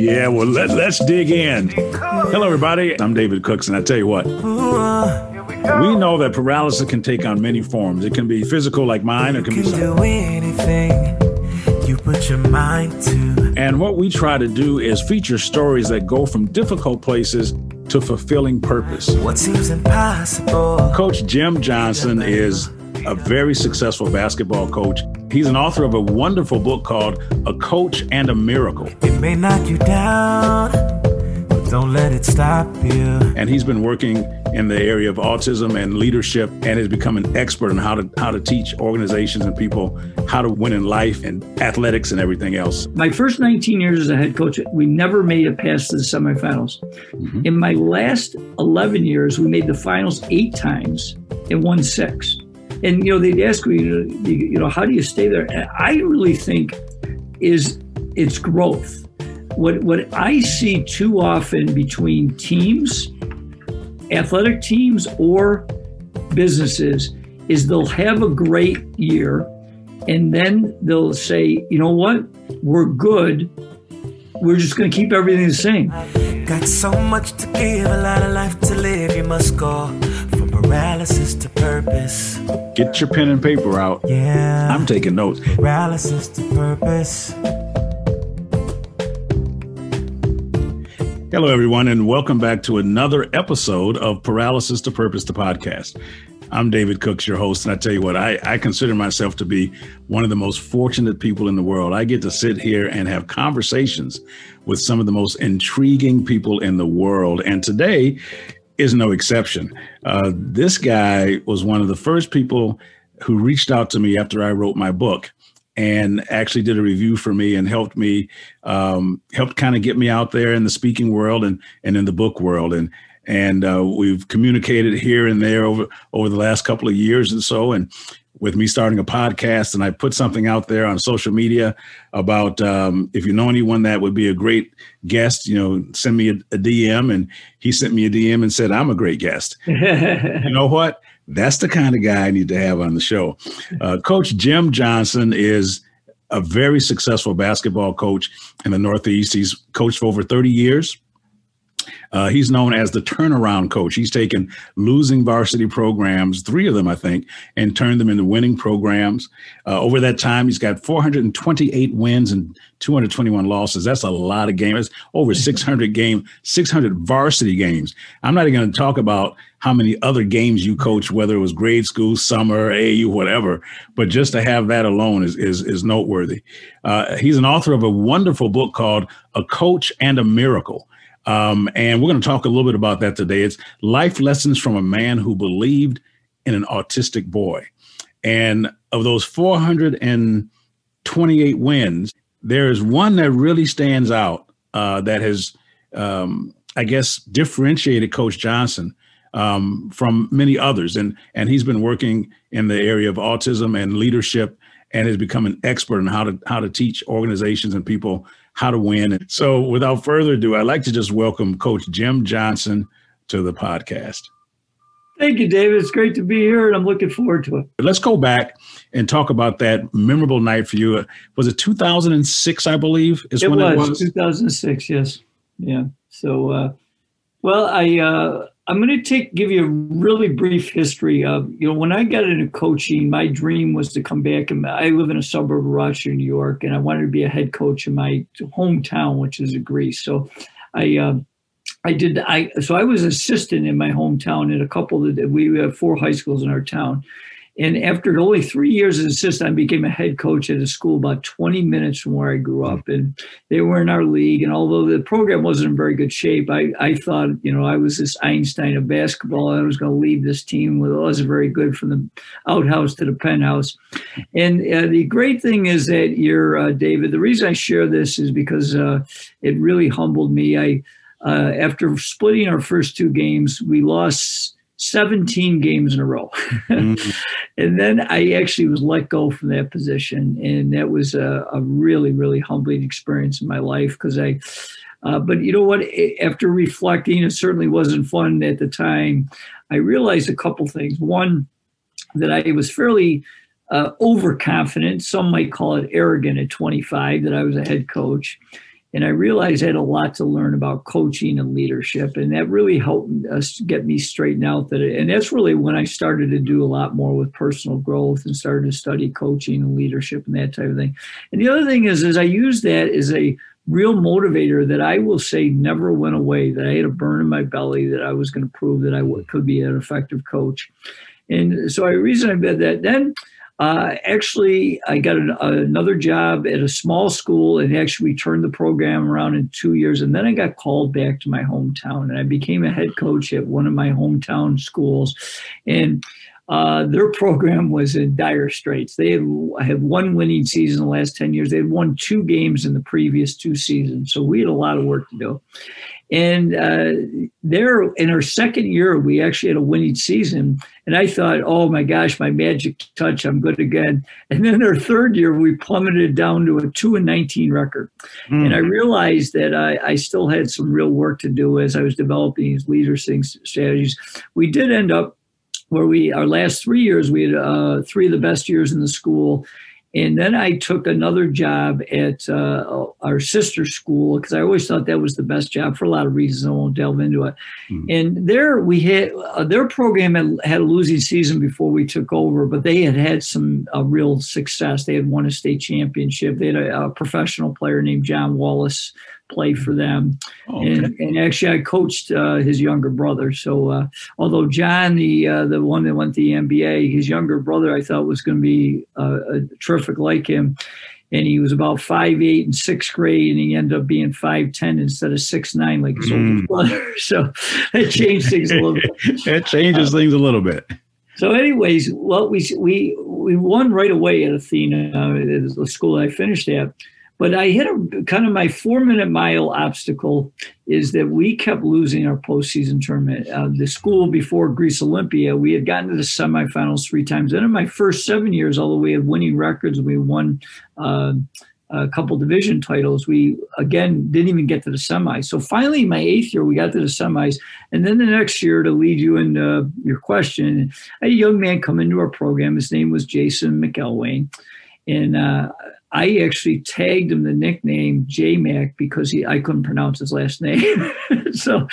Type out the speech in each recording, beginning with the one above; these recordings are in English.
Yeah, well, let, let's dig in. Hello, everybody. I'm David Cooks, and I tell you what, we know that paralysis can take on many forms. It can be physical, like mine, or it can be. do anything you put your mind to. And what we try to do is feature stories that go from difficult places to fulfilling purpose. What seems impossible. Coach Jim Johnson is a very successful basketball coach. He's an author of a wonderful book called A Coach and a Miracle. It may knock you down, but don't let it stop you. And he's been working in the area of autism and leadership and has become an expert on how to how to teach organizations and people how to win in life and athletics and everything else. My first 19 years as a head coach, we never made it past the semifinals. Mm-hmm. In my last 11 years, we made the finals eight times and won six. And you know, they'd ask me, you know, you know, how do you stay there? And I really think is it's growth. What what I see too often between teams, athletic teams or businesses, is they'll have a great year and then they'll say, you know what, we're good. We're just going to keep everything the same. Got so much to give, a lot of life to live. You must go paralysis to purpose. Get your pen and paper out. Yeah. I'm taking notes. paralysis to purpose. Hello, everyone, and welcome back to another episode of Paralysis to Purpose, the podcast. I'm David Cooks, your host, and I tell you what, I, I consider myself to be one of the most fortunate people in the world. I get to sit here and have conversations with some of the most intriguing people in the world, and today is no exception. Uh, this guy was one of the first people who reached out to me after I wrote my book and actually did a review for me and helped me um, helped kind of get me out there in the speaking world and and in the book world and and uh, we've communicated here and there over over the last couple of years and so and with me starting a podcast and I put something out there on social media about um, if you know anyone that would be a great guest, you know, send me a, a DM and he sent me a DM and said I'm a great guest. you know what? That's the kind of guy I need to have on the show. Uh, coach Jim Johnson is a very successful basketball coach in the Northeast. He's coached for over 30 years. Uh, he's known as the turnaround coach. He's taken losing varsity programs, three of them, I think, and turned them into winning programs. Uh, over that time, he's got 428 wins and 221 losses. That's a lot of games. That's over 600 game, 600 varsity games. I'm not even going to talk about how many other games you coach, whether it was grade school, summer, AAU, whatever. But just to have that alone is is, is noteworthy. Uh, he's an author of a wonderful book called A Coach and a Miracle. Um, and we're going to talk a little bit about that today. It's life lessons from a man who believed in an autistic boy. And of those 428 wins, there is one that really stands out uh, that has, um, I guess, differentiated Coach Johnson um, from many others. And, and he's been working in the area of autism and leadership and has become an expert on how to how to teach organizations and people how to win. And so, without further ado, I'd like to just welcome Coach Jim Johnson to the podcast. Thank you, David. It's great to be here, and I'm looking forward to it. Let's go back and talk about that memorable night for you. Was it 2006, I believe, is It when was, it was? 2006. Yes, yeah. So, uh, well, I uh, I'm going to take give you a really brief history of you know when I got into coaching, my dream was to come back and I live in a suburb of Rochester, New York, and I wanted to be a head coach in my hometown, which is Greece. So, I. Uh, I did. I so I was assistant in my hometown at a couple that We have four high schools in our town, and after only three years as assistant, I became a head coach at a school about 20 minutes from where I grew up. And they were in our league. And although the program wasn't in very good shape, I, I thought, you know, I was this Einstein of basketball. I was going to lead this team. Well, it wasn't very good from the outhouse to the penthouse. And uh, the great thing is that you're, uh, David, the reason I share this is because uh, it really humbled me. I, uh, after splitting our first two games, we lost 17 games in a row. Mhm. and then I actually was let go from that position. And that was a, a really, really humbling experience in my life because I, uh, but you know what? After reflecting, it certainly wasn't fun at the time. I realized a couple things. One, that I was fairly uh, overconfident. Some might call it arrogant at 25 that I was a head coach. And I realized I had a lot to learn about coaching and leadership. And that really helped us get me straightened out that it, and that's really when I started to do a lot more with personal growth and started to study coaching and leadership and that type of thing. And the other thing is, is I use that as a real motivator that I will say never went away, that I had a burn in my belly, that I was going to prove that I could be an effective coach. And so I reason I bet that then uh, actually, I got an, another job at a small school and actually turned the program around in two years. And then I got called back to my hometown and I became a head coach at one of my hometown schools. And uh, their program was in dire straits. They had, had one winning season in the last 10 years. They had won two games in the previous two seasons. So we had a lot of work to do. And uh, there, in our second year, we actually had a winning season. And I thought, oh my gosh, my magic touch, I'm good again. And then our third year, we plummeted down to a 2 and 19 record. Mm. And I realized that I, I, still had some real work to do as I was developing these leadership strategies. We did end up where we, our last three years, we had uh, three of the best years in the school. And then I took another job at uh, our sister school because I always thought that was the best job for a lot of reasons. I won't delve into it. Mm-hmm. And there we had uh, their program had, had, a losing season before we took over, but they had had some uh, real success. They had won a state championship. They had a, a professional player named John Wallace play for them. Oh, okay. and, and, actually, I coached uh, his younger brother. So, uh, although John, the uh, the one that went to the NBA, his younger brother, I thought was going to be uh, a terrific like him. And he was about five eight in sixth grade, and he ended up being five ten instead of six nine like his mm. older brother. So that changed things a little bit. that changes things a little bit. So, anyways, well, we we we won right away at Athena, uh, the school I finished at. But I hit a kind of my four minute mile obstacle is that we kept losing our postseason tournament. Uh, the school before Greece Olympia, we had gotten to the semifinals three times. Then in my first seven years, although we had winning records, we won uh, a couple division titles. We again didn't even get to the semis. So finally, my eighth year, we got to the semis, and then the next year, to lead you into your question, a young man come into our program. His name was Jason McElwain, and uh, I actually tagged him the nickname J Mac because he I couldn't pronounce his last name. so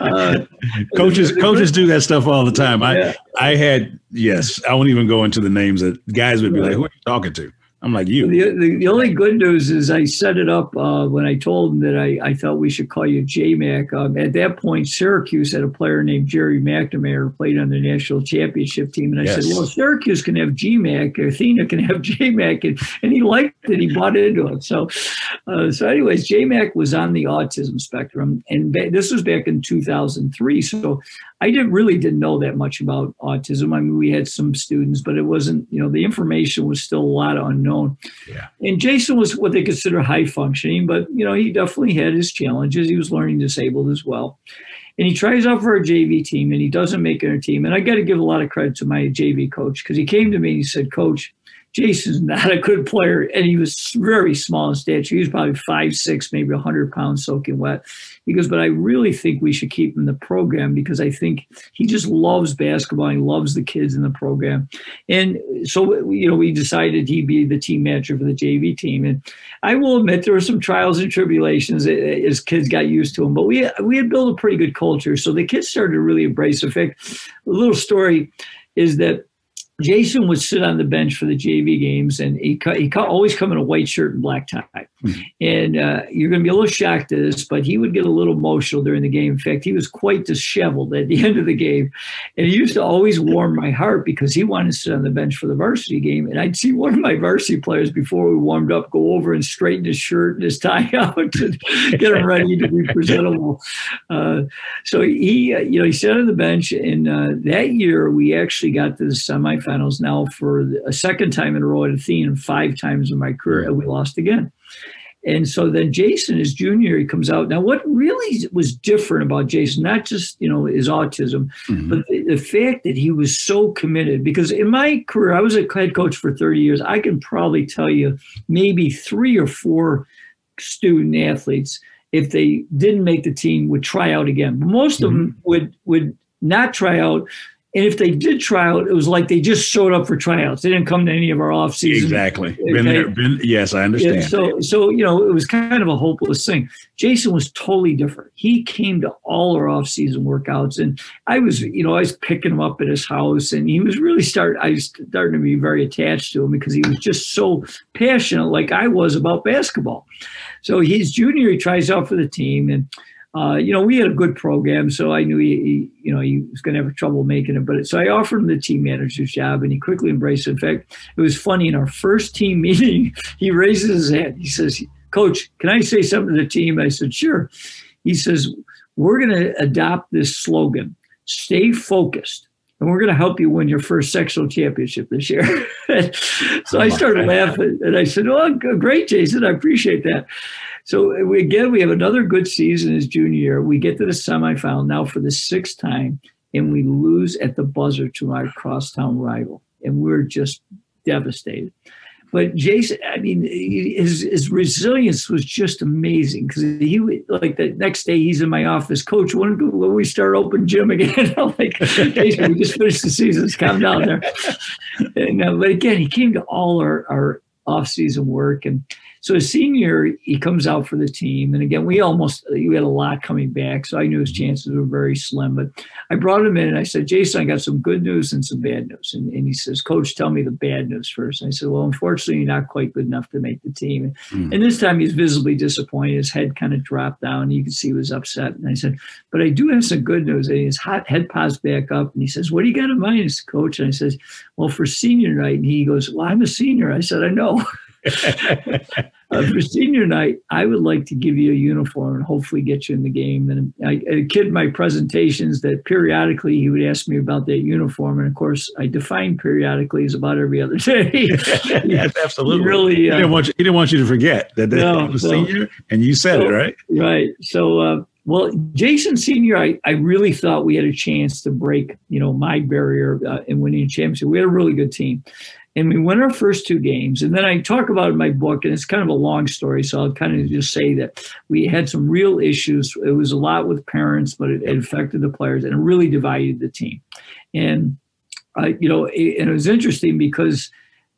uh, coaches coaches do that stuff all the time. I I had yes, I won't even go into the names that guys would be like, who are you talking to? I'm like you. The, the, the, only good news is I set it up uh, when I told him that I, I thought we should call you JMac. Um, at that point, Syracuse had a player named Gerry McNamara who played on the national championship team. And I yes. said, well, Syracuse can have GMAC, Athena can have JMac. And, and he liked it. He bought into it. So, uh, so anyways, JMac was on the autism spectrum. And this was back in 2003. So I didn't really didn't know that much about autism. I mean, we had some students, but it wasn't, you know, the information was still a lot unknown. Yeah. And Jason was what they consider high functioning, but you know, he definitely had his challenges. He was learning disabled as well. And he tries out for a JV team and he doesn't make it a team. And I got to give a lot of credit to my JV coach because he came to me and he said, Coach, Jason's not a good player, and he was very small in stature. He was probably five six, maybe hundred pounds soaking wet. He goes, but I really think we should keep him in the program because I think he just loves basketball. He loves the kids in the program, and so you know we decided he'd be the team manager for the JV team. And I will admit there were some trials and tribulations as kids got used to him, but we we had built a pretty good culture, so the kids started to really embrace. the fact, a little story is that Jason would sit on the bench for the JV games, and he he always come in a white shirt and black tie. Mm-hmm. And uh, you're going to be a little shocked at this, but he would get a little emotional during the game. In fact, he was quite disheveled at the end of the game, and he used to always warm my heart because he wanted to sit on the bench for the varsity game. And I'd see one of my varsity players before we warmed up go over and straighten his shirt and his tie out to get him ready to be presentable. Uh, so he, uh, you know, he sat on the bench, and uh, that year we actually got to the semifinals now for a second time in a row at Athena five times in my career, and we lost again. And so then Jason, his junior, he comes out. Now, what really was different about Jason, not just you know his autism, mm-hmm. but the, the, fact that he was so committed. Because in my career, I was a head coach for 30 years. I can probably tell you maybe three or four student athletes, if they didn't make the team, would try out again. Most mm-hmm. of them would would not try out And if they did try out, it was like they just showed up for tryouts. They didn't come to any of our off season. Exactly. Okay. Been there, been, yes, I understand. Yeah, so, so you know, it was kind of a hopeless thing. Jason was totally different. He came to all our off season workouts, and I was, you know, I was picking him up at his house, and he was really start. I was starting to be very attached to him because he was just so passionate, like I was about basketball. So he's junior. He tries out for the team, and uh, you know, we had a good program, so I knew he, he you know, he was going to have trouble making it. But so I offered him the team manager's job, and he quickly embraced it. In fact, it was funny in our first team meeting, he raises his hand. He says, "Coach, can I say something to the team?" I said, "Sure." He says, "We're going to adopt this slogan: Stay focused." And we're going to help you win your first sectional championship this year. so oh, I started laughing and I said, Oh, great, Jason. I appreciate that. So uh, we, again, we have another good season as junior year. We get to the semifinal now for the sixth time, and we lose at the buzzer to our crosstown rival, and we're just devastated. But Jason, I mean, his his resilience was just amazing because he like the next day he's in my office, Coach. When, when we start open gym again, I'm like, Jason, we just finished the season. Let's calm down there. And uh, but again, he came to all our our off season work and so his senior, he comes out for the team, and again, we almost we had a lot coming back, so I knew his chances were very slim. But I brought him in, and I said, "Jason, I got some good news and some bad news." And, and he says, "Coach, tell me the bad news first. And I said, "Well, unfortunately, you're not quite good enough to make the team." Mm. And this time, he's visibly disappointed. His head kind of dropped down. You can see he was upset. And I said, "But I do have some good news." And his hot head pops back up, and he says, "What do you got in mind, Coach?" And I says, "Well, for senior night," and he goes, "Well, I'm a senior." I said, "I know." uh, for senior night, I would like to give you a uniform and hopefully get you in the game. And I, I kid my presentations that periodically he would ask me about that uniform, and of course, I define periodically as about every other day. yes, absolutely. He really, uh, he, didn't want you, he didn't want you to forget that, that no, was so, senior, and you said so, it right. Right. So. Uh, well, Jason Senior, I, I really thought we had a chance to break, you know, my barrier uh, in winning a championship. We had a really good team, and we won our first two games. And then I talk about in my book, and it's kind of a long story. So I'll kind of just say that we had some real issues. It was a lot with parents, but it, it affected the players and it really divided the team. And, uh, you know, it, and it was interesting because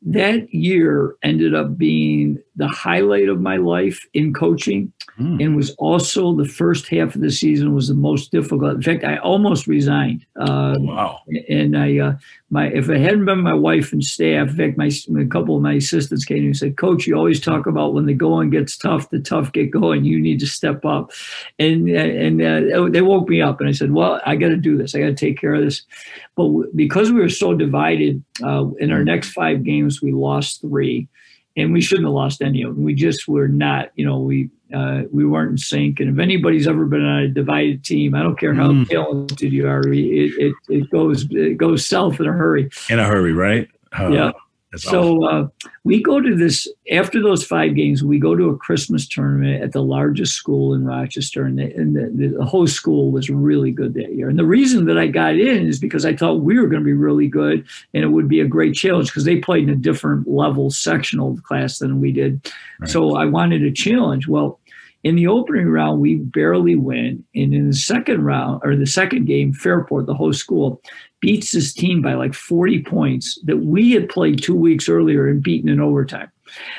that year ended up being the highlight of my life in coaching mm. and was also the first half of the season was the most difficult. In fact i almost resigned uh, oh, wow. and i uh, my if it hadn't been my wife and staff in fact my a couple of my assistants came and said coach you always talk about when the going gets tough the tough get going you need to step up. And and uh, they woke me up and i said well i got to do this. I got to take care of this. But because we were so divided uh, in our next five games we lost three and we shouldn't have lost any of them. We just were not, you know, we uh, we weren't in sync. And if anybody's ever been on a divided team, I don't care how mm. talented you are, it, it, it goes it goes south in a hurry. In a hurry, right? Uh, yeah. That's so uh, we go to this after those five games. We go to a Christmas tournament at the largest school in Rochester, and, the, and the, the, whole school was really good that year. And the reason that I got in is because I thought we were going to be really good, and it would be a great challenge because they played in a different level sectional class than we did. Right. So I wanted a challenge. Well, in the opening round, we barely win. And in the second round, or the second game, Fairport, the host school, beats this team by like 40 points that we had played two weeks earlier and beaten in overtime.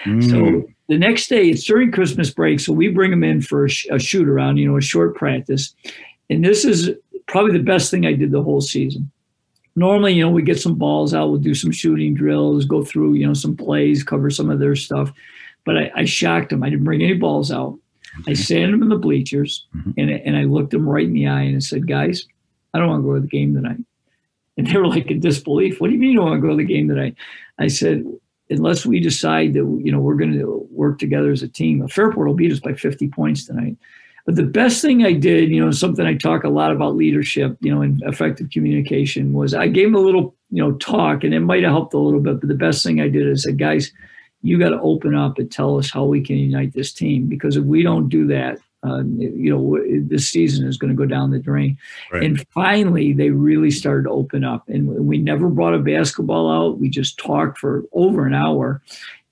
Mm. So the next day, it's during Christmas break. So we bring them in for a, sh- a shoot around, you know, a short practice. And this is probably the best thing I did the whole season. Normally, you know, we get some balls out, we'll do some shooting drills, go through, you know, some plays, cover some of their stuff. But I, I shocked them. I didn't bring any balls out. I sat them in the bleachers mm-hmm. and, and I looked them right in the eye and I said, guys, I don't want to go to the game tonight. And they were like in disbelief. What do you mean you don't want to go to the game tonight? I said, unless we decide that, you know, we're going to work together as a team, Fairport will beat us by 50 points tonight. But the best thing I did, you know, something I talk a lot about leadership, you know, and effective communication was I gave them a little, you know, talk and it might have helped a little bit. But the best thing I did is I said, guys, you got to open up and tell us how we can unite this team. Because if we don't do that, uh, you know, this season is going to go down the drain. Right. And finally, they really started to open up. And we never brought a basketball out. We just talked for over an hour.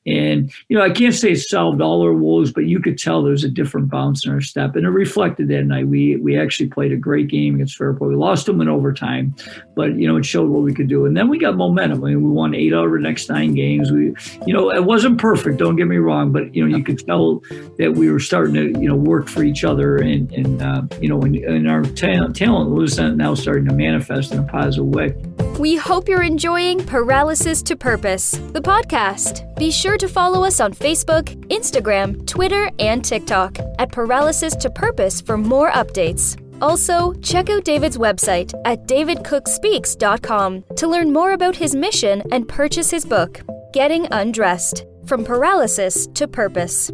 And, you know, I can't say it solved all our woes, but you could tell there's a different bounce in our step. And it reflected that night. We we actually played a great game against Fairport. We lost them in overtime, but, you know, it showed what we could do. And then we got momentum. I mean, we won eight out of our next nine games. We, you know, it wasn't perfect, don't get me wrong, but, you know, you could tell that we were starting to, you know, work for each other. And, and uh, you know, and, and our ta- talent was now starting to manifest in a positive way. We hope you're enjoying Paralysis to Purpose, the podcast. Be sure to follow us on Facebook, Instagram, Twitter, and TikTok at Paralysis to Purpose for more updates. Also, check out David's website at davidcookspeaks.com to learn more about his mission and purchase his book, Getting Undressed From Paralysis to Purpose.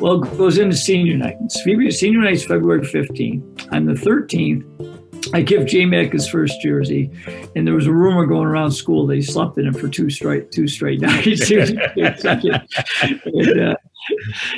Well, it goes into senior night. Senior night is February 15th. On the 13th, I give J Mac his first jersey, and there was a rumor going around school that he slept in it for two straight two straight nights. and, uh,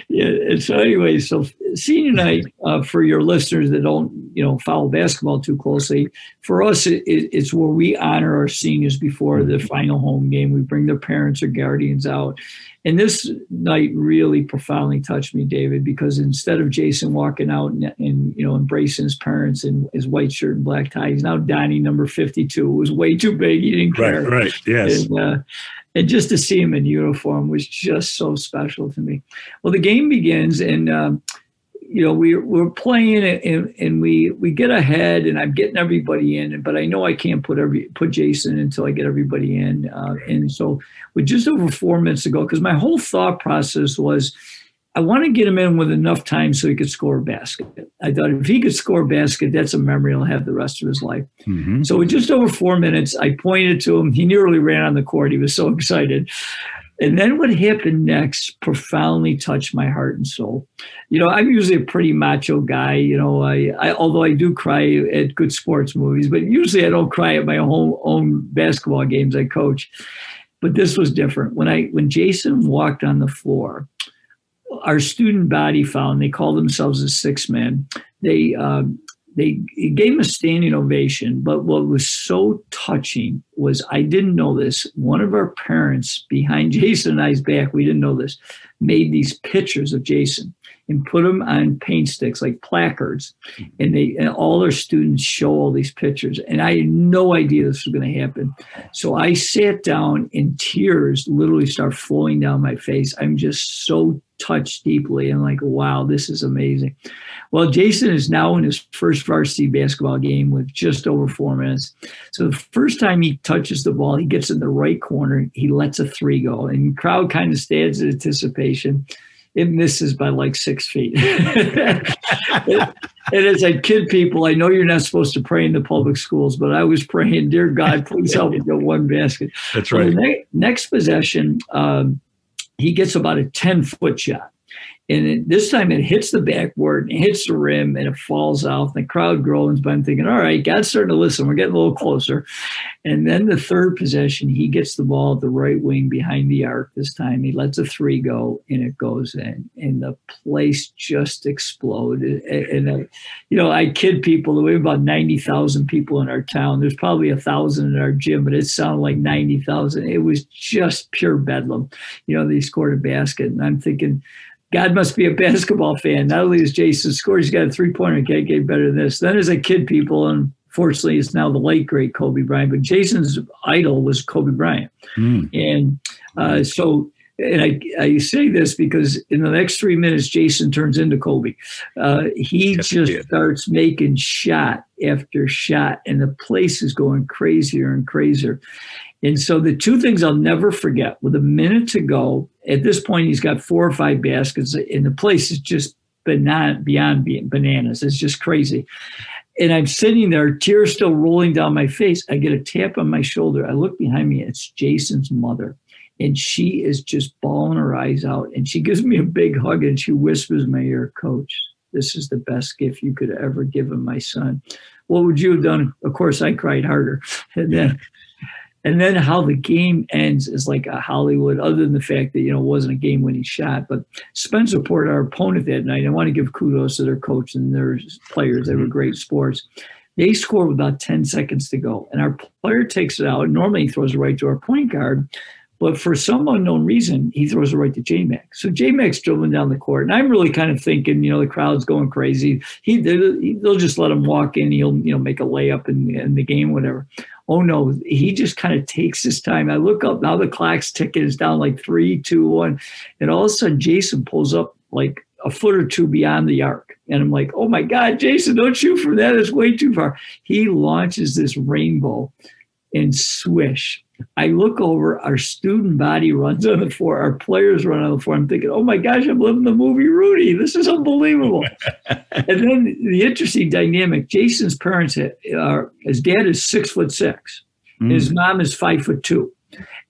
yeah, and so anyway, so senior night uh, for your listeners that don't you know follow basketball too closely, for us it, it's where we honor our seniors before the final home game. We bring their parents or guardians out, and this night really profoundly touched me, David, because instead of Jason walking out and, and, you know embracing his parents in his white shirt and black tie, he's now donning number fifty-two. It was way too big. He didn't care. Right. Right. Yes. And, uh, and just to see him in uniform was just so special to me. Well, the game begins, and um, you know we we're playing, and, and we we get ahead, and I'm getting everybody in, but I know I can't put every put Jason until I get everybody in, uh, and so with just over four minutes to go, because my whole thought process was I want to get him in with enough time so he could score a basket. I thought if he could score a basket, that's a memory he'll have the rest of his life. Mm-hmm. So, with just over four minutes, I pointed to him. He nearly ran on the court. He was so excited. And then what happened next profoundly touched my heart and soul. You know, I'm usually a pretty macho guy. You know, I, I although I do cry at good sports movies, but usually I don't cry at my own own basketball games I coach. But this was different. When I when Jason walked on the floor, our student body found they call themselves the six men. They um, they gave him a standing ovation. But what was so touching was I didn't know this. One of our parents behind Jason and I's back, we didn't know this, made these pictures of Jason and put them on paint sticks like placards. Mm-hmm. And they and all their students show all these pictures. And I had no idea this was going to happen. So I sat down and tears literally start flowing down my face. I'm just so touched deeply and like, wow, this is amazing. Well, Jason is now in his first varsity basketball game with just over four minutes. So the first time he touches the ball, he gets in the right corner, he lets a three go, and the crowd kind of stands in anticipation it misses by like six feet. and as I kid people, I know you're not supposed to pray in the public schools, but I was praying, dear God, please help me get one basket. That's right. Ne- next possession, um, he gets about a 10 foot shot. And it, this time it hits the backboard and it hits the rim and it falls out. And the crowd groans, but I'm thinking, all right, God's starting to listen. We're getting a little closer. And then the third possession, he gets the ball at the right wing behind the arc this time. He lets a three go and it goes in. And the place just exploded. And, and I, you know, I kid people, we have about 90,000 people in our town. There's probably a thousand in our gym, but it sounded like 90,000. It was just pure bedlam. You know, they scored a basket. And I'm thinking, God must be a basketball fan. Not only is Jason scores, he's got a three pointer. Can't get better than this. Then as a kid, people, and fortunately, it's now the late great Kobe Bryant. But Jason's idol was Kobe Bryant, mm. and uh, so. And I, I say this because in the next three minutes, Jason turns into Kobe. Uh, he yes, just starts making shot after shot, and the place is going crazier and crazier. And so the two things I'll never forget with a minute to go, at this point, he's got four or five baskets, and the place is just beyond, beyond bananas. It's just crazy. And I'm sitting there, tears still rolling down my face. I get a tap on my shoulder. I look behind me, it's Jason's mother. And she is just bawling her eyes out. And she gives me a big hug and she whispers in my ear, Coach, this is the best gift you could ever give him, my son. What would you have done? Of course, I cried harder. And then and then how the game ends is like a Hollywood, other than the fact that, you know, it wasn't a game winning shot. But Spencerport, our opponent that night, I want to give kudos to their coach and their players. They were mm-hmm. great sports. They score with about 10 seconds to go. And our player takes it out. Normally he throws it right to our point guard. But for some unknown reason, he throws it right to J Mac. So J Mac's dribbling down the court, and I'm really kind of thinking, you know, the crowd's going crazy. He they'll just let him walk in. He'll you know make a layup in, in the game, whatever. Oh no, he just kind of takes his time. I look up now, the clock's ticking is down like three, two, one, and all of a sudden Jason pulls up like a foot or two beyond the arc. And I'm like, oh my God, Jason, don't shoot from that. It's way too far. He launches this rainbow and swish. I look over, our student body runs on the floor, our players run on the floor. I'm thinking, oh my gosh, I'm living the movie Rudy. This is unbelievable. and then the interesting dynamic Jason's parents, are, his dad is six foot six, mm. his mom is five foot two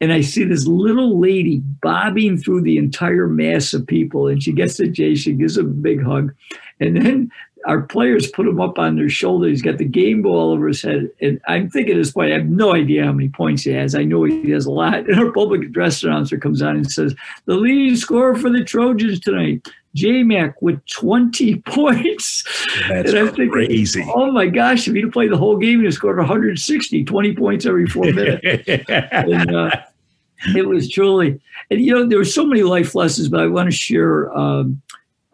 and I see this little lady bobbing through the entire mass of people. And she gets to Jay, she gives him a big hug. And then our players put him up on their shoulder. He's got the game ball over his head. And I'm thinking at this point, I have no idea how many points he has. I know he has a lot. And our public address announcer comes on and says, The leading scorer for the Trojans tonight, J Mac with 20 points. That's and I'm thinking, crazy. Oh my gosh, if he'd played the whole game, he'd have scored 160, 20 points every four minutes. and, uh, it was truly, and you know, there were so many life lessons, but I want to share um,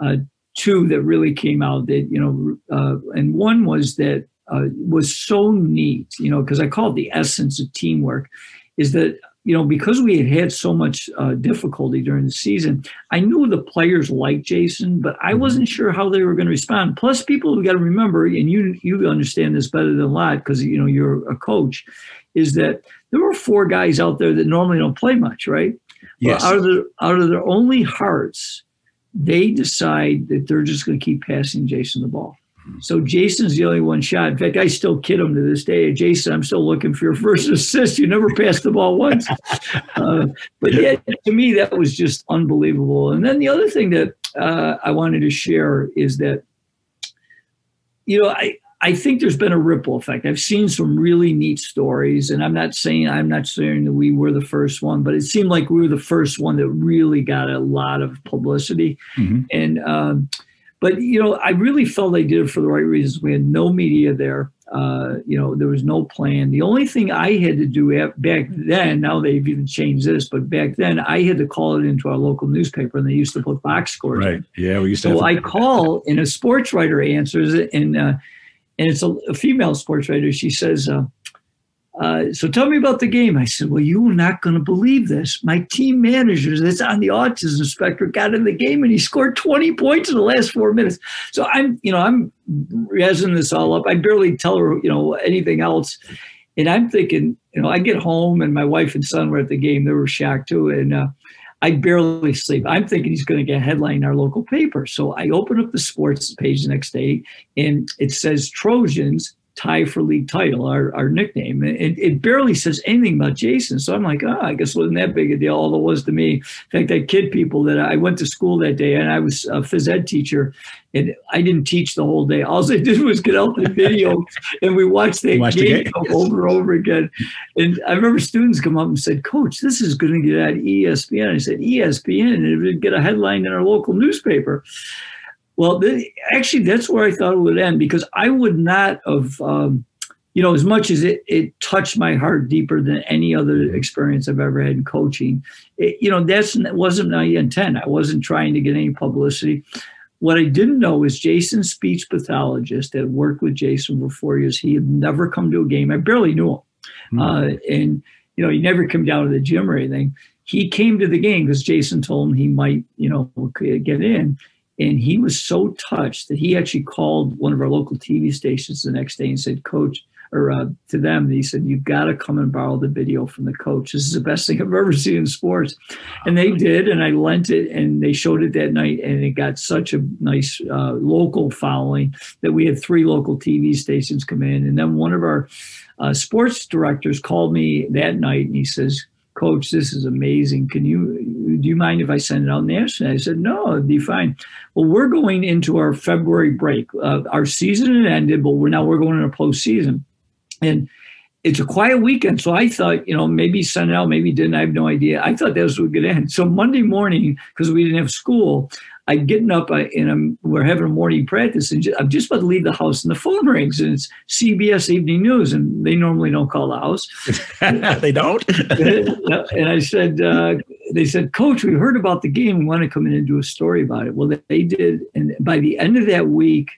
uh, two that really came out that, you know, uh, and one was that uh, was so neat, you know, because I call it the essence of teamwork, is that, you know, because we had had so much uh, difficulty during the season, I knew the players liked Jason, but I mm-hmm. wasn't sure how they were going to respond. Plus, people we got to remember, and you you understand this better than a lot because you know you're a coach, is that there were four guys out there that normally don't play much, right? Yes. But out of their out of their only hearts, they decide that they're just going to keep passing Jason the ball. So Jason's the only one shot. In fact, I still kid him to this day. Jason, I'm still looking for your first assist. You never passed the ball once. Uh, but yeah, to me, that was just unbelievable. And then the other thing that uh, I wanted to share is that, you know, I, I think there's been a ripple effect. I've seen some really neat stories, and I'm not saying I'm not saying that we were the first one, but it seemed like we were the first one that really got a lot of publicity. Mm-hmm. And um, but you know, I really felt they did it for the right reasons. We had no media there. Uh, you know, there was no plan. The only thing I had to do back then, now they've even changed this, but back then I had to call it into our local newspaper, and they used to put box scores. Right. Yeah, we used to. So I call, and a sports writer answers it, and. Uh, and it's a, a female sports writer. She says, uh, uh, so tell me about the game. I said, well, you are not going to believe this. My team manager that's on the autism spectrum got in the game and he scored 20 points in the last four minutes. So I'm, you know, I'm razzing this all up. I barely tell her, you know, anything else. And I'm thinking, you know, I get home and my wife and son were at the game. They were shocked too. And uh, I barely sleep. I'm thinking he's going to get a headline in our local paper. So I open up the sports page the next day and it says Trojans tie for league title, our, our nickname. It, it barely says anything about Jason. So I'm like, oh, I guess it wasn't that big a deal, although it was to me. In fact, I kid people that I went to school that day and I was a phys ed teacher and I didn't teach the whole day. All I did was get out the video and we watched the watched game, game. over and over again. And I remember students come up and said, Coach, this is going to get at ESPN. I said, ESPN, and it would get a headline in our local newspaper. Well, the, actually, that's where I thought it would end because I would not have, um, you know, as much as it, it touched my heart deeper than any other experience I've ever had in coaching. It, you know, that's that wasn't my intent. I wasn't trying to get any publicity. What I didn't know is Jason's speech pathologist had worked with Jason for four years. He had never come to a game. I barely knew him. Mm-hmm. Uh, and, you know, he never come down to the gym or anything. He came to the game because Jason told him he might, you know, get in. And he was so touched that he actually called one of our local TV stations the next day and said, Coach, or uh, to them, he said, You've got to come and borrow the video from the coach. This is the best thing I've ever seen in sports. And they did. And I lent it and they showed it that night. And it got such a nice uh, local following that we had three local TV stations come in. And then one of our uh, sports directors called me that night and he says, Coach, this is amazing. Can you, do you mind if I send it out nationally? I said, no, it'd be fine. Well, we're going into our February break. Uh, our season had ended, but we're now we're going into postseason. And it's a quiet weekend. So I thought, you know, maybe send out, maybe didn't. I have no idea. I thought that was going to end. So Monday morning, because we didn't have school, I'm getting up uh, and I'm, we're having a morning practice and I'm just about to leave the house and the phone rings and it's CBS Evening News and they normally don't call the house. they don't. and I said, uh, they said, Coach, we heard about the game. We want to come in and do a story about it. Well, they did. And by the end of that week,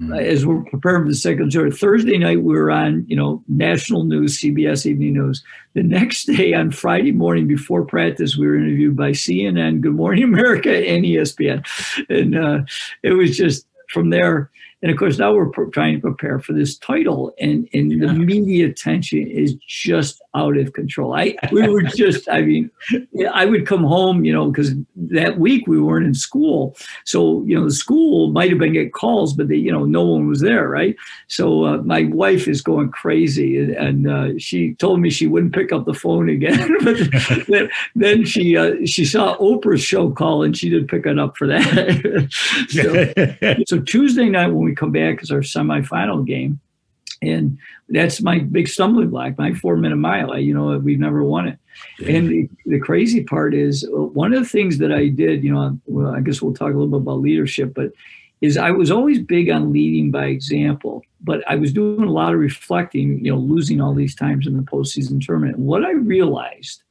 mm-hmm. as we're preparing for the second tour, Thursday night we were on, you know, national news, CBS Evening News. The next day on Friday morning before practice, we were interviewed by CNN, Good Morning America, and ESPN, and uh, it was just from there and of course, now we're trying to prepare for this title, and, and yeah. the media attention is just out of control. I we were just, I mean, I would come home, you know, because that week we weren't in school, so you know, the school might have been getting calls, but they, you know, no one was there, right? So uh, my wife is going crazy, and, and uh, she told me she wouldn't pick up the phone again. but then, then she uh, she saw Oprah's show call, and she did pick it up for that. so, so Tuesday night when we come back as our semifinal game. And that's my big stumbling block, my four minute mile. I, you know, we've never won it. Yeah. And the, the, crazy part is uh, one of the things that I did, you know, well, I guess we'll talk a little bit about leadership, but is I was always big on leading by example, but I was doing a lot of reflecting, you know, losing all these times in the postseason tournament. And what I realized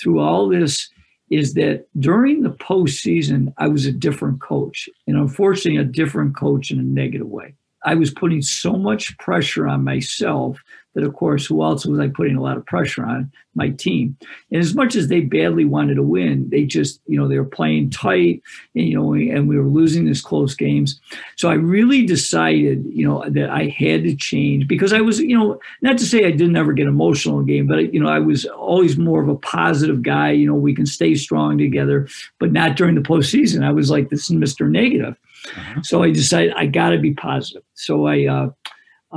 through all this is that during the postseason, I was a different coach, and unfortunately, a different coach in a negative way. I was putting so much pressure on myself that, of course, who else was I putting a lot of pressure on? My team. And as much as they badly wanted to win, they just, you know, they were playing tight, and, you know, and we were losing these close games. So I really decided, you know, that I had to change because I was, you know, not to say I didn't ever get emotional in game, but, you know, I was always more of a positive guy. You know, we can stay strong together, but not during the postseason. I was like this is Mr. Negative. Uh-huh. So I decided I got to be positive. So I, uh,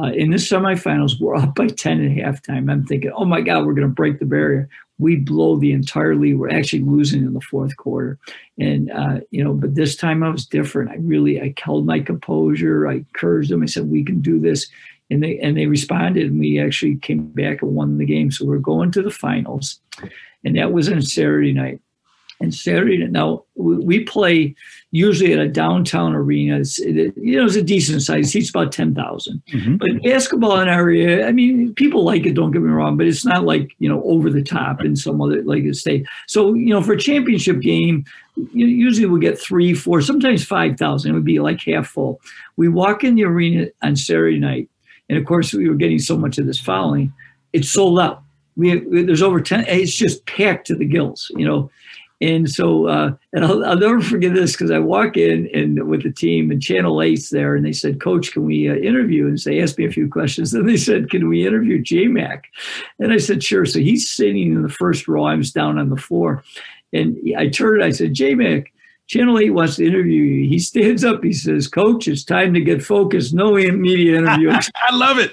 uh, in the semifinals, we're up by 10 at halftime. I'm thinking, oh my God, we're going to break the barrier. We blow the entire lead. We're actually losing in the fourth quarter. And, uh, you know, but this time I was different. I really, I held my composure. I encouraged them. I said, we can do this. And they, and they responded and we actually came back and won the game. So we're going to the finals. And that was on Saturday night. And Saturday, now we play usually at a downtown arena. It's, it, you know, it's a decent size. It seats about 10,000. Mm-hmm. But basketball in our area, I mean, people like it, don't get me wrong, but it's not like, you know, over the top in some other, like a state. So, you know, for a championship game, usually we get three, four, sometimes 5,000. It would be like half full. We walk in the arena on Saturday night. And of course, we were getting so much of this following. It's sold out. We, there's over 10, it's just packed to the gills, you know. And so, uh, and I'll, I'll, never forget this because I walk in and with the team and Channel 8's there, and they said, "Coach, can we uh, interview?" And they asked me a few questions. Then they said, "Can we interview J Mac?" And I said, "Sure." So he's sitting in the first row. I was down on the floor, and I turned. I said, "J Mac." Channel 8 wants to interview you. He stands up. He says, Coach, it's time to get focused. No media interviews. I love it.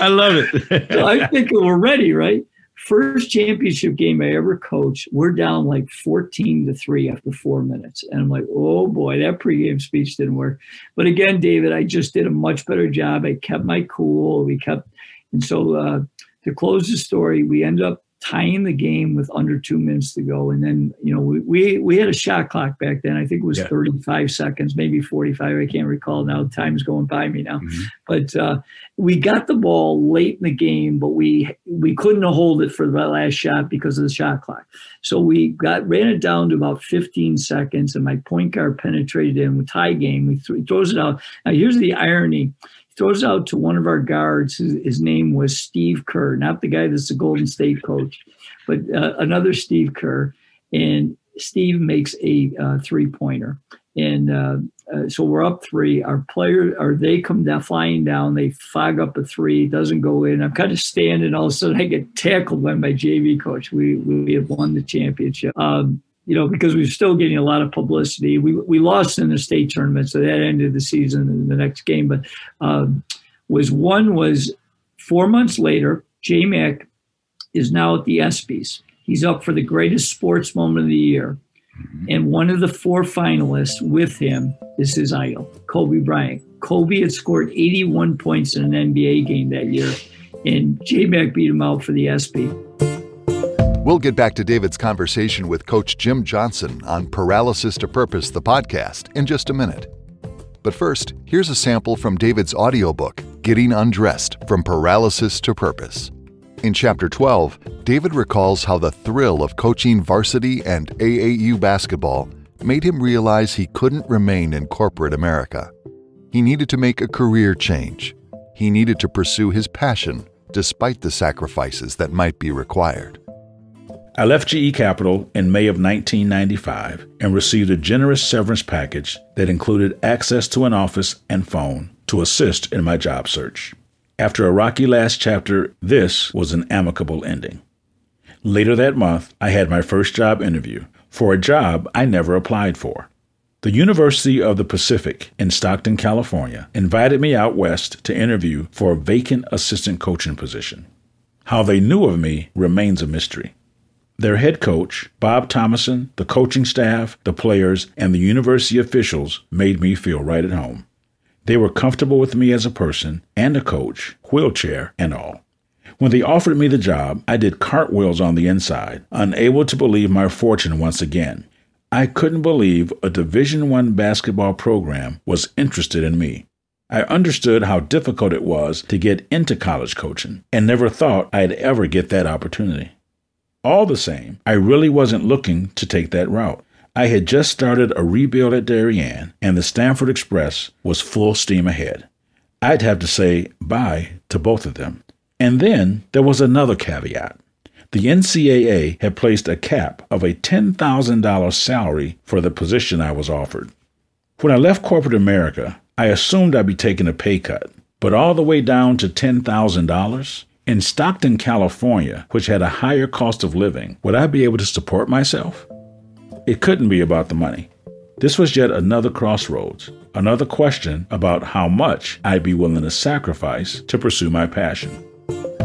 I love it. so I think we're ready, right? First championship game I ever coached, we're down like 14 to 3 after four minutes. And I'm like, oh boy, that pregame speech didn't work. But again, David, I just did a much better job. I kept my cool. We kept, and so uh, to close the story, we end up tying the game with under two minutes to go. And then, you know, we, we, we had a shot clock back then. I think it was yeah. 35 seconds, maybe 45. I can't recall now. Time's going by me now. Mm-hmm. But uh, we got the ball late in the game, but we we couldn't hold it for the last shot because of the shot clock. So we got ran it down to about 15 seconds, and my point guard penetrated in with tie game. He, th- throws it out. Now here's the irony throws out to one of our guards. His, his, name was Steve Kerr, not the guy that's the Golden State coach, but uh, another Steve Kerr. And Steve makes a uh, three pointer. And uh, uh, so we're up three. Our player, or they come down, flying down. They fog up a three. Doesn't go in. I'm kind of standing. All of a sudden, I get tackled by my JV coach. We we have won the championship. Um, you know, because we are still getting a lot of publicity. We we lost in the state tournament, so that ended the season in the next game. But um, was one was four months later. J Mac is now at the ESPYS. He's up for the greatest sports moment of the year, mm-hmm. and one of the four finalists with him is his idol, Kobe Bryant. Kobe had scored 81 points in an NBA game that year and J Mac beat him out for the ESPY. We'll get back to David's conversation with Coach Jim Johnson on Paralysis to Purpose, the podcast, in just a minute. But first, here's a sample from David's audiobook, Getting Undressed From Paralysis to Purpose. In Chapter 12, David recalls how the thrill of coaching varsity and AAU basketball made him realize he couldn't remain in corporate America. He needed to make a career change. He needed to pursue his passion despite the sacrifices that might be required. I left GE Capital in May of 1995 and received a generous severance package that included access to an office and phone to assist in my job search. After a rocky last chapter, this was an amicable ending. Later that month, I had my first job interview for a job I never applied for. The University of the Pacific in Stockton, California, invited me out west to interview for a vacant assistant coaching position. How they knew of me remains a mystery. Their head coach, Bob Thomason, the coaching staff, the players, and the university officials made me feel right at home. They were comfortable with me as a person and a coach, wheelchair and all. When they offered me the job, I did cartwheels on the inside, unable to believe my fortune once again. I couldn't believe a Division 1 basketball program was interested in me. I understood how difficult it was to get into college coaching and never thought I'd ever get that opportunity. All the same, I really wasn't looking to take that route. I had just started a rebuild at Darien, and the Stanford Express was full steam ahead. I'd have to say bye to both of them. And then there was another caveat. The NCAA had placed a cap of a $10,000 salary for the position I was offered. When I left corporate America, I assumed I'd be taking a pay cut, but all the way down to $10,000? In Stockton, California, which had a higher cost of living, would I be able to support myself? It couldn't be about the money. This was yet another crossroads, another question about how much I'd be willing to sacrifice to pursue my passion.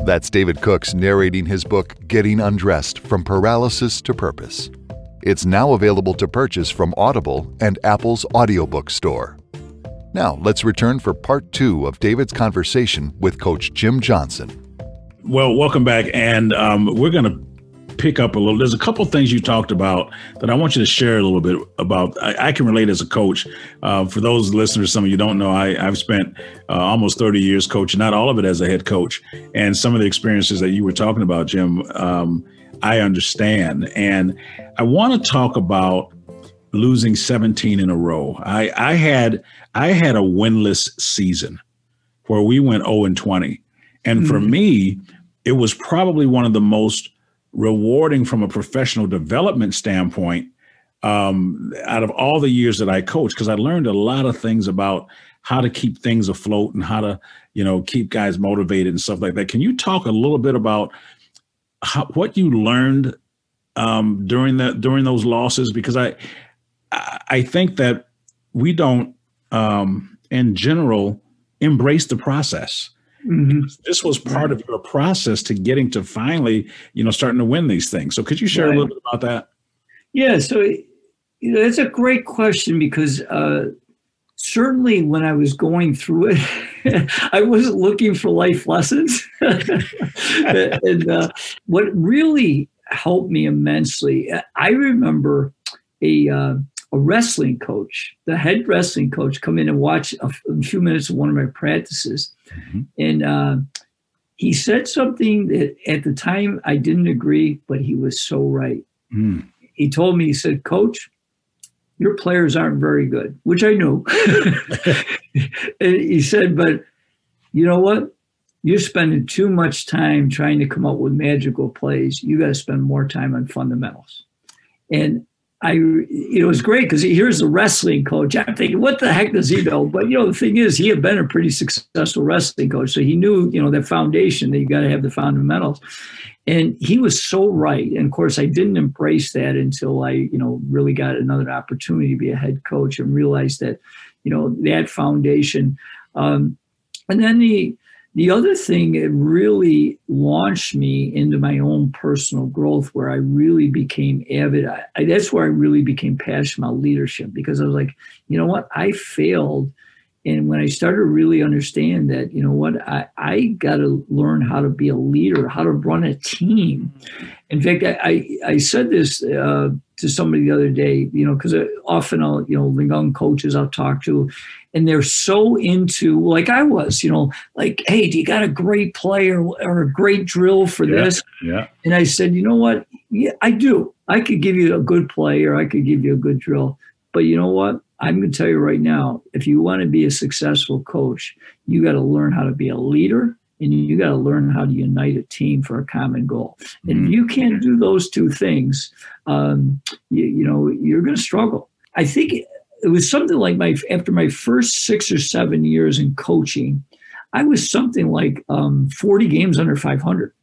That's David Cooks narrating his book, Getting Undressed From Paralysis to Purpose. It's now available to purchase from Audible and Apple's audiobook store. Now, let's return for part two of David's conversation with Coach Jim Johnson. Well, welcome back. And um, we're going to pick up a little. There's a couple things you talked about that I want you to share a little bit about. I, I can relate as a coach. Uh, for those listeners, some of you don't know, I, have spent uh, almost 30 years coaching, not all of it as a head coach. And some of the experiences that you were talking about, Jim, um, I understand. And I want to talk about losing 17 in a row. I, I had I had a winless season where we went 0 and 20. And mm-hmm. for me, it was probably one of the most rewarding from a professional development standpoint um, out of all the years that I coached, because I learned a lot of things about how to keep things afloat and how to, you know, keep guys motivated and stuff like that. Can you talk a little bit about how, what you learned um, during that during those losses? Because I I think that we don't, um, in general, embrace the process. Mm-hmm. This was part of your process to getting to finally, you know, starting to win these things. So could you share right. a little bit about that? Yeah, so you know, that's a great question because uh, certainly when I was going through it, I wasn't looking for life lessons. and uh, what really helped me immensely, I remember a uh, a wrestling coach, the head wrestling coach, come in and watch a, a few minutes of one of my practices. Mm-hmm. And uh, he said something that at the time I didn't agree, but he was so right. Mm. He told me, he said, Coach, your players aren't very good, which I knew. and he said, but you know what? You're spending too much time trying to come up with magical plays. You got to spend more time on fundamentals. And I it was great because here's the wrestling coach. I'm thinking, what the heck does he know? But you know, the thing is, he had been a pretty successful wrestling coach, so he knew you know that foundation that you got to have the fundamentals. And he was so right. And of course, I didn't embrace that until I you know really got another opportunity to be a head coach and realized that you know that foundation. Um, and then the the other thing that really launched me into my own personal growth where i really became avid I, I, that's where i really became passionate about leadership because i was like you know what? I failed and when I started to really understand that, you know what, I, I got to learn how to be a leader, how to run a team. In fact, I, I, I said this uh, to somebody the other day, you know, because often I'll, you know, the young coaches I'll talk to, and they're so into, like I was, you know, like, hey, do you got a great play or, or a great drill for Yeah, this? yeah. And I said, you know what? Yeah, I do. I could give you a good play or I could give you a good drill. But you know what? I'm going to tell you right now if you want to be a successful coach, you got to learn how to be a leader and you got to learn how to unite a team for a common goal. And if you can't do those two things, um, you, you know, you're going to struggle. I think it was something like my after my first six or seven years in coaching, I was something like um, 40 games under 500.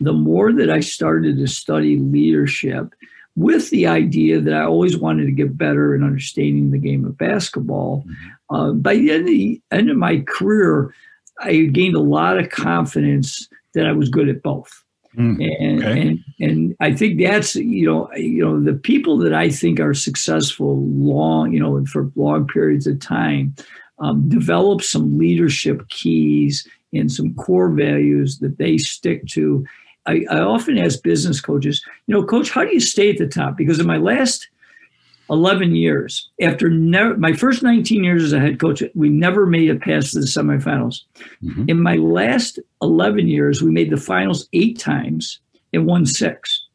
The more that I started to study leadership, with the idea that I always wanted to get better in understanding the game of basketball, uh, by the end of, the end of my career, I gained a lot of confidence that I was good at both. Mm, And, okay. and and I think that's you know you know the people that I think are successful long you know for long periods of time um, develop some leadership keys and some core values that they stick to. I, I often ask business coaches, you know, coach, how do you stay at the top? Because in my last 11 years, after never, my first 19 years as a head coach, we never made it past the semifinals. Mhm. In my last 11 years, we made the finals eight times and won six.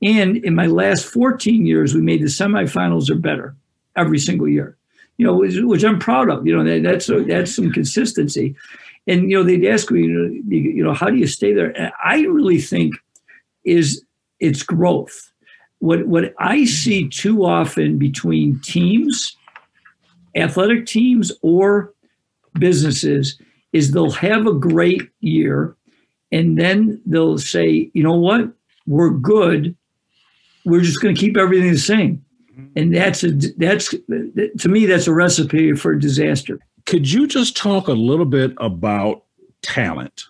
And in my last 14 years, we made the semifinals or better every single year. You know, which, which I'm proud of. You know, that, that's that's some consistency. And you know, they'd ask me, you know, you know, how do you stay there? And I really think is it's growth. What what I see too often between teams, athletic teams or businesses, is they'll have a great year, and then they'll say, you know what, we're good. We're just going to keep everything the same, mm-hmm. and that's a that's to me that's a recipe for disaster. Could you just talk a little bit about talent?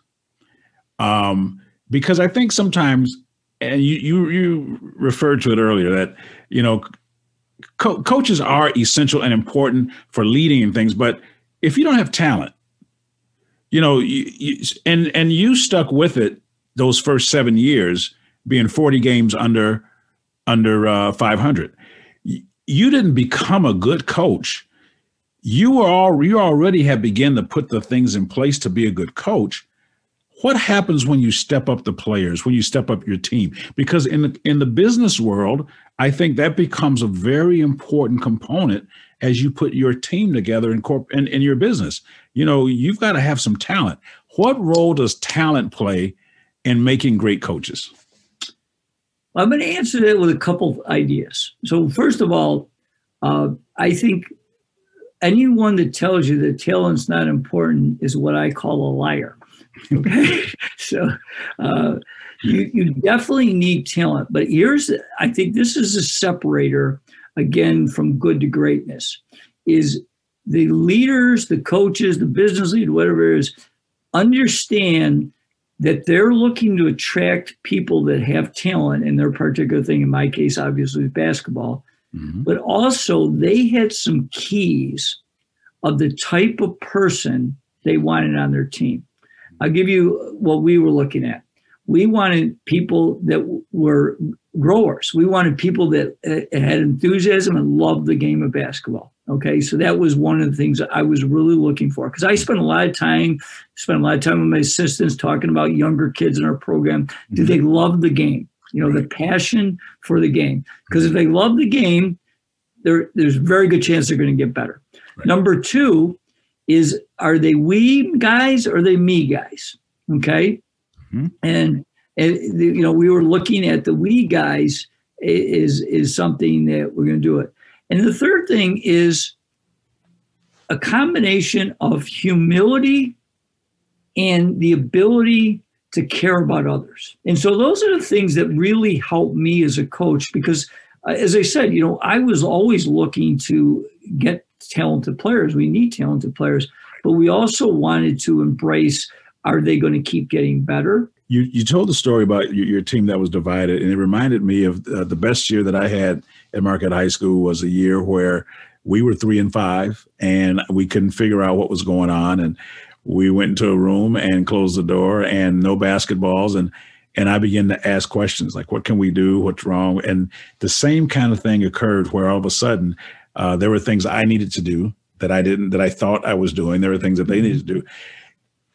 Um, because I think sometimes, and you you you referred to it earlier that you know, co- coaches are essential and important for leading and things, but if you don't have talent, you know, you, you, and and you stuck with it those first seven years, being forty games under under uh, five hundred. You didn't become a good coach you are all you already have begun to put the things in place to be a good coach. What happens when you step up the players when you step up your team? Because in the in the business world i think that becomes a very important component as you put your team together in corp in, in your business. You know you've got to have some talent. What role does talent play in making great coaches? I'm going to answer that with a couple of ideas. So, first of all, uh, I think anyone that tells you that talent's not important is what I call a liar. Okay, so uh, you you definitely need talent, but here's I think this is a separator again from good to greatness. Is the leaders, the coaches, the business leader, whatever it is, understand that they're looking to attract people that have talent in their particular thing. In my case, obviously, basketball, Mhm. but also they had some keys of the type of person they wanted on their team. I'll give you what we were looking at. We wanted people that were growers. We wanted people that uh, had enthusiasm and loved the game of basketball. Okay, so that was one of the things that I was really looking for because I spent a lot of time, spent a lot of time with my assistants talking about younger kids in our program. Do they love the game? You know, the passion for the game. Because if they love the game, there, there's very good chance they're going to get better. Number two is are they we guys or are they me guys? Okay. Mhm. And, and you know, we were looking at the we guys is is something that we're going to do it. And the third thing is a combination of humility and the ability to care about others. And so those are the things that really help me as a coach because uh, as I said, you know, I was always looking to get talented players. We need talented players, but we also wanted to embrace are they going to keep getting better? You you told the story about your, your team that was divided, and it reminded me of uh, the best year that I had at Market High School was a year where we were three and five, and we couldn't figure out what was going on, and we went into a room and closed the door, and no basketballs, and and I began to ask questions like, "What can we do? What's wrong?" And the same kind of thing occurred where all of a sudden uh, there were things I needed to do that I didn't that I thought I was doing. There were things that they needed to do.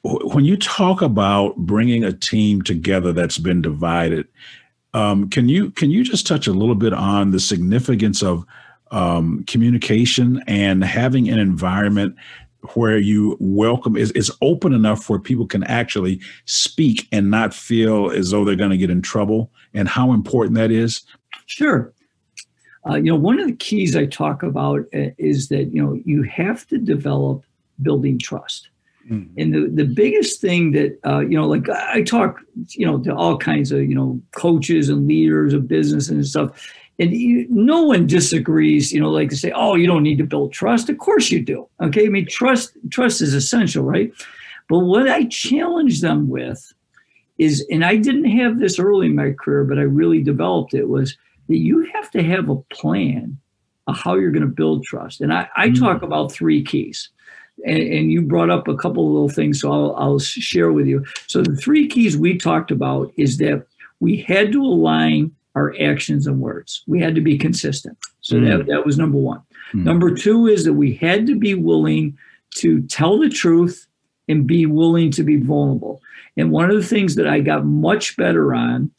When you talk about bringing a team together that's been divided, um, can you can you just touch a little bit on the significance of um, communication and having an environment where you welcome is, is open enough where people can actually speak and not feel as though they're going to get in trouble and how important that is? Sure. Uh, you know one of the keys i talk about uh, is that you know you have to develop building trust. Mm. and the, the biggest thing that uh, you know like i talk you know to all kinds of you know coaches and leaders of business and stuff and you, no one disagrees you know like to say oh you don't need to build trust. Of course you do okay? I mean trust trust is essential right? But what i challenge them with is and i didn't have this early in my career but i really developed it was that you have to have a plan of how you're going to build trust. And i, I mm-hmm. talk about three keys. And, and, you brought up a couple of little things so I'll, I'll share with you. So the three keys we talked about is that we had to align our actions and words. We had to be consistent. So mm. that, that was number one. Mm. Number two is that we had to be willing to tell the truth and be willing to be vulnerable. And one of the things that I got much better on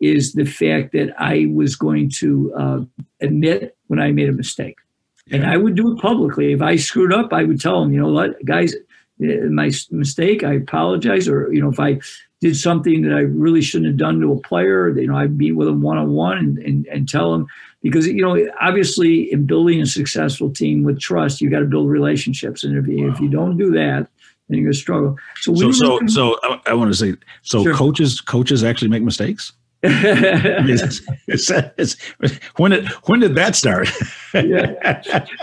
is the fact that I was going to uh, admit when I made a mistake. Yeah. And I would do it publicly. If I screwed up, I would tell them, you know what, guys, eh, my mistake, I apologize. Or, you know, if I did something that I really shouldn't have done to a player, you know, I'd meet with them one on one and and tell them because you know obviously in building a successful team with trust, you got to build relationships, and if you, wow. if you don't do that, then you're going to struggle. So so so, so I, I, want to say so sure. coaches coaches actually make mistakes. it's, it's, it's, when did when did that start? yeah,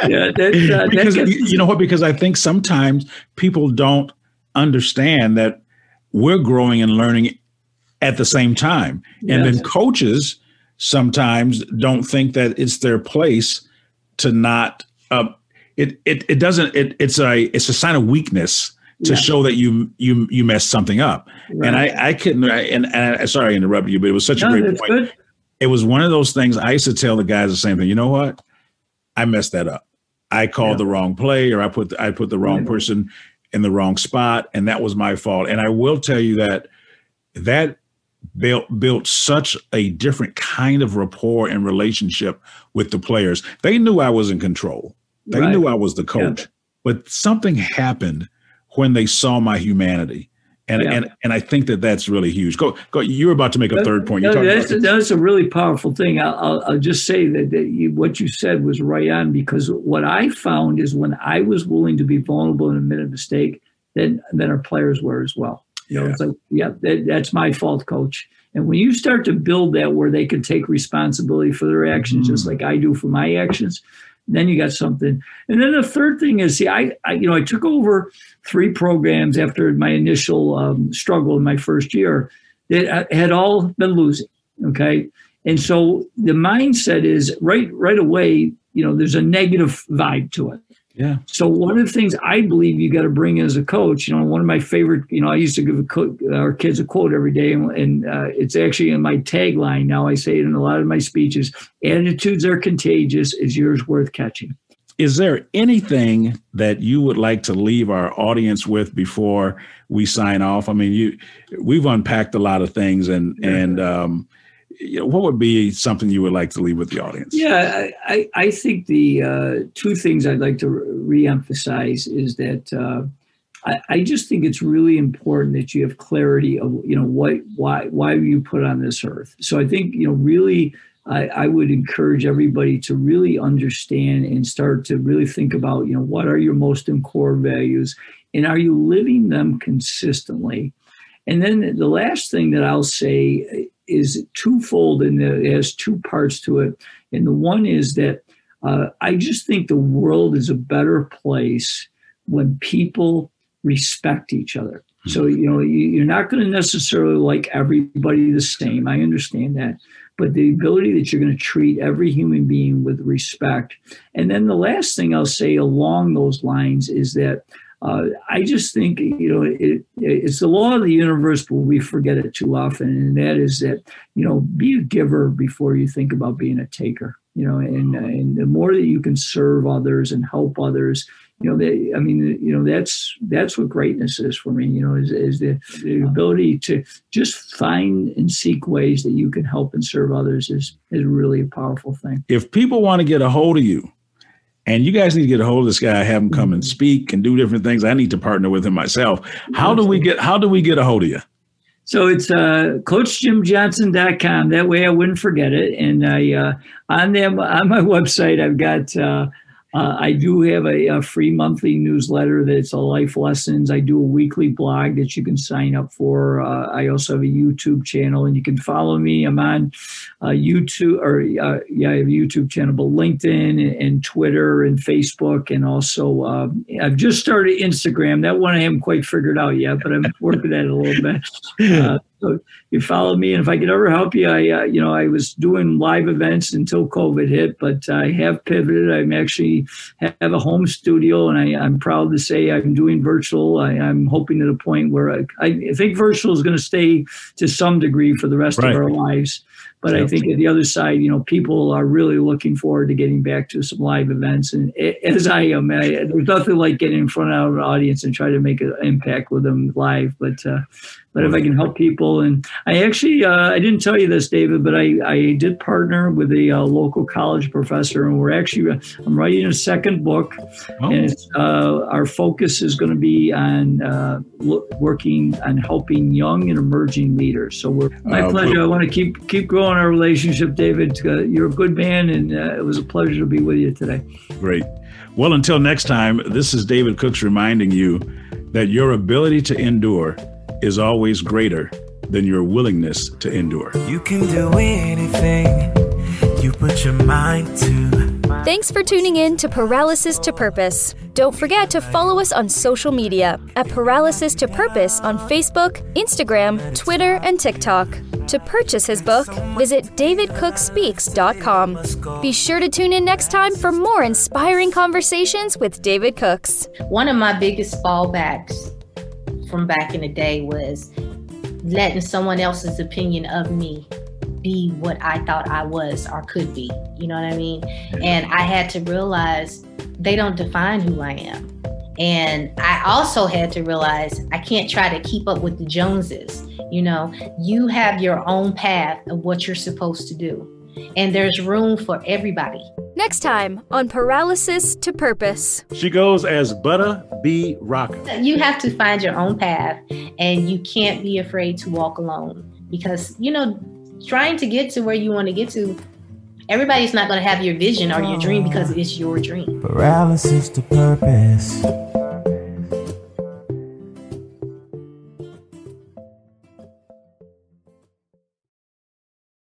yeah. That, uh, because you know what? Because I think sometimes people don't understand that we're growing and learning at the same time. And yes. then coaches sometimes don't think that it's their place to not uh, it, it it doesn't it, it's a it's a sign of weakness to yeah. show that you you you messed something up. Right. And I I couldn't and, and I, sorry I interrupted you, but it was such no, a great point. Good. It was one of those things I used to tell the guys the same thing. You know what? I messed that up. I called yeah. the wrong play, or I put the, I put the wrong right. person in the wrong spot, and that was my fault. And I will tell you that that built built such a different kind of rapport and relationship with the players. They knew I was in control. They right. knew I was the coach, yeah. but something happened when they saw my humanity. And, yeah. and and I think that that's really huge. Go go. You're about to make a third point. No, that's, that's a really powerful thing. I'll, I'll, I'll just say that, that you, what you said was right on because what I found is when I was willing to be vulnerable and admit a mistake, then then our players were as well. You know, it's like, yeah, that, that's my fault, coach. And when you start to build that where they can take responsibility for their actions, mm-hmm. just like I do for my actions, then you got something. And then the third thing is, see, I, I you know, I took over three programs after my initial um, struggle in my first year that had all been losing. Okay. And so the mindset is right, right away, you know, there's a negative vibe to it. Yeah. So one of the things I believe you got to bring as a coach, you know, one of my favorite, you know, I used to give co- our kids a quote every day, and, and uh, it's actually in my tagline now. I say it in a lot of my speeches: "Attitudes are contagious. Is yours worth catching?" Is there anything that you would like to leave our audience with before we sign off? I mean, you, we've unpacked a lot of things, and and um, you know, what would be something you would like to leave with the audience? Yeah, I, I think the uh, two things I'd like to reemphasize is that uh, I, I, just think it's really important that you have clarity of you know what why why were you put on this earth. So I think you know really. I, I would encourage everybody to really understand and start to really think about, you know, what are your most core values and are you living them consistently? And then the last thing that I'll say is twofold and it has two parts to it. And the one is that uh, I just think the world is a better place when people respect each other. So, you know, you're not going to necessarily like everybody the same. I understand that. But the ability that you're going to treat every human being with respect. And then the last thing I'll say along those lines is that uh, I just think you know it, it's the law of the universe, but we forget it too often, and that is that you know be a giver before you think about being a taker. You know, and and the more that you can serve others and help others, you know, they, I mean, you know, that's that's what greatness is for me. You know, is, is the, the ability to just find and seek ways that you can help and serve others is is really a powerful thing. If people want to get a hold of you, and you guys need to get a hold of this guy, have him come and mm-hmm. speak and do different things. I need to partner with him myself. How do we get how do we get a hold of you? So it's uh, CoachJimJohnson.com. That way I wouldn't forget it. And I uh, on them on my website I've got uh, uh, I do have a, a, free monthly newsletter that's a life lessons. I do a weekly blog that you can sign up for. Uh, I also have a YouTube channel, and you can follow me. I'm on uh, YouTube, or uh, yeah, I have a YouTube channel, but LinkedIn and, and Twitter and Facebook, and also um, I've just started Instagram. That one I haven't quite figured out yet, but I'm working at it a little bit. So you follow me, and if I could ever help you, I uh, you know I was doing live events until COVID hit, but I have pivoted. I'm actually have a home studio, and I, am proud to say I'm doing virtual. I, am hoping at the point where I, I think virtual is going to stay to some degree for the rest right. of our lives. But I think at the other side, you know, people are really looking forward to getting back to some live events. And as I am, I, there's nothing like getting in front of an audience and try to make an impact with them live. But uh, but if I can help people, and I actually uh, I didn't tell you this, David, but I I did partner with a uh, local college professor, and we're actually I'm writing a second book, oh. and uh, our focus is going to be on uh, working on helping young and emerging leaders. So we're my oh, pleasure. Cool. I want to keep keep growing our relationship, David. Uh, you're a good man, and uh, it was a pleasure to be with you today. Great. Well, until next time, this is David Cooks reminding you that your ability to endure is always greater than your willingness to endure. You can do anything you put your mind to. Thanks for tuning in to Paralysis to Purpose. Don't forget to follow us on social media at Paralysis to Purpose on Facebook, Instagram, Twitter, and TikTok. To purchase his book, visit davidcookspeaks.com. Be sure to tune in next time for more inspiring conversations with David Cooks. One of my biggest fallbacks from back in the day was letting someone else's opinion of me be what I thought I was or could be. You know what I mean? And I had to realize they don't define who I am. And I also had to realize I can't try to keep up with the Joneses. You know, you have your own path of what you're supposed to do and there's room for everybody. Next time on Paralysis to Purpose. She goes as Butter B Rocker. You have to find your own path and you can't be afraid to walk alone because, you know, trying to get to where you want to get to, everybody's not going to have your vision or your dream because it's your dream. Paralysis to Purpose.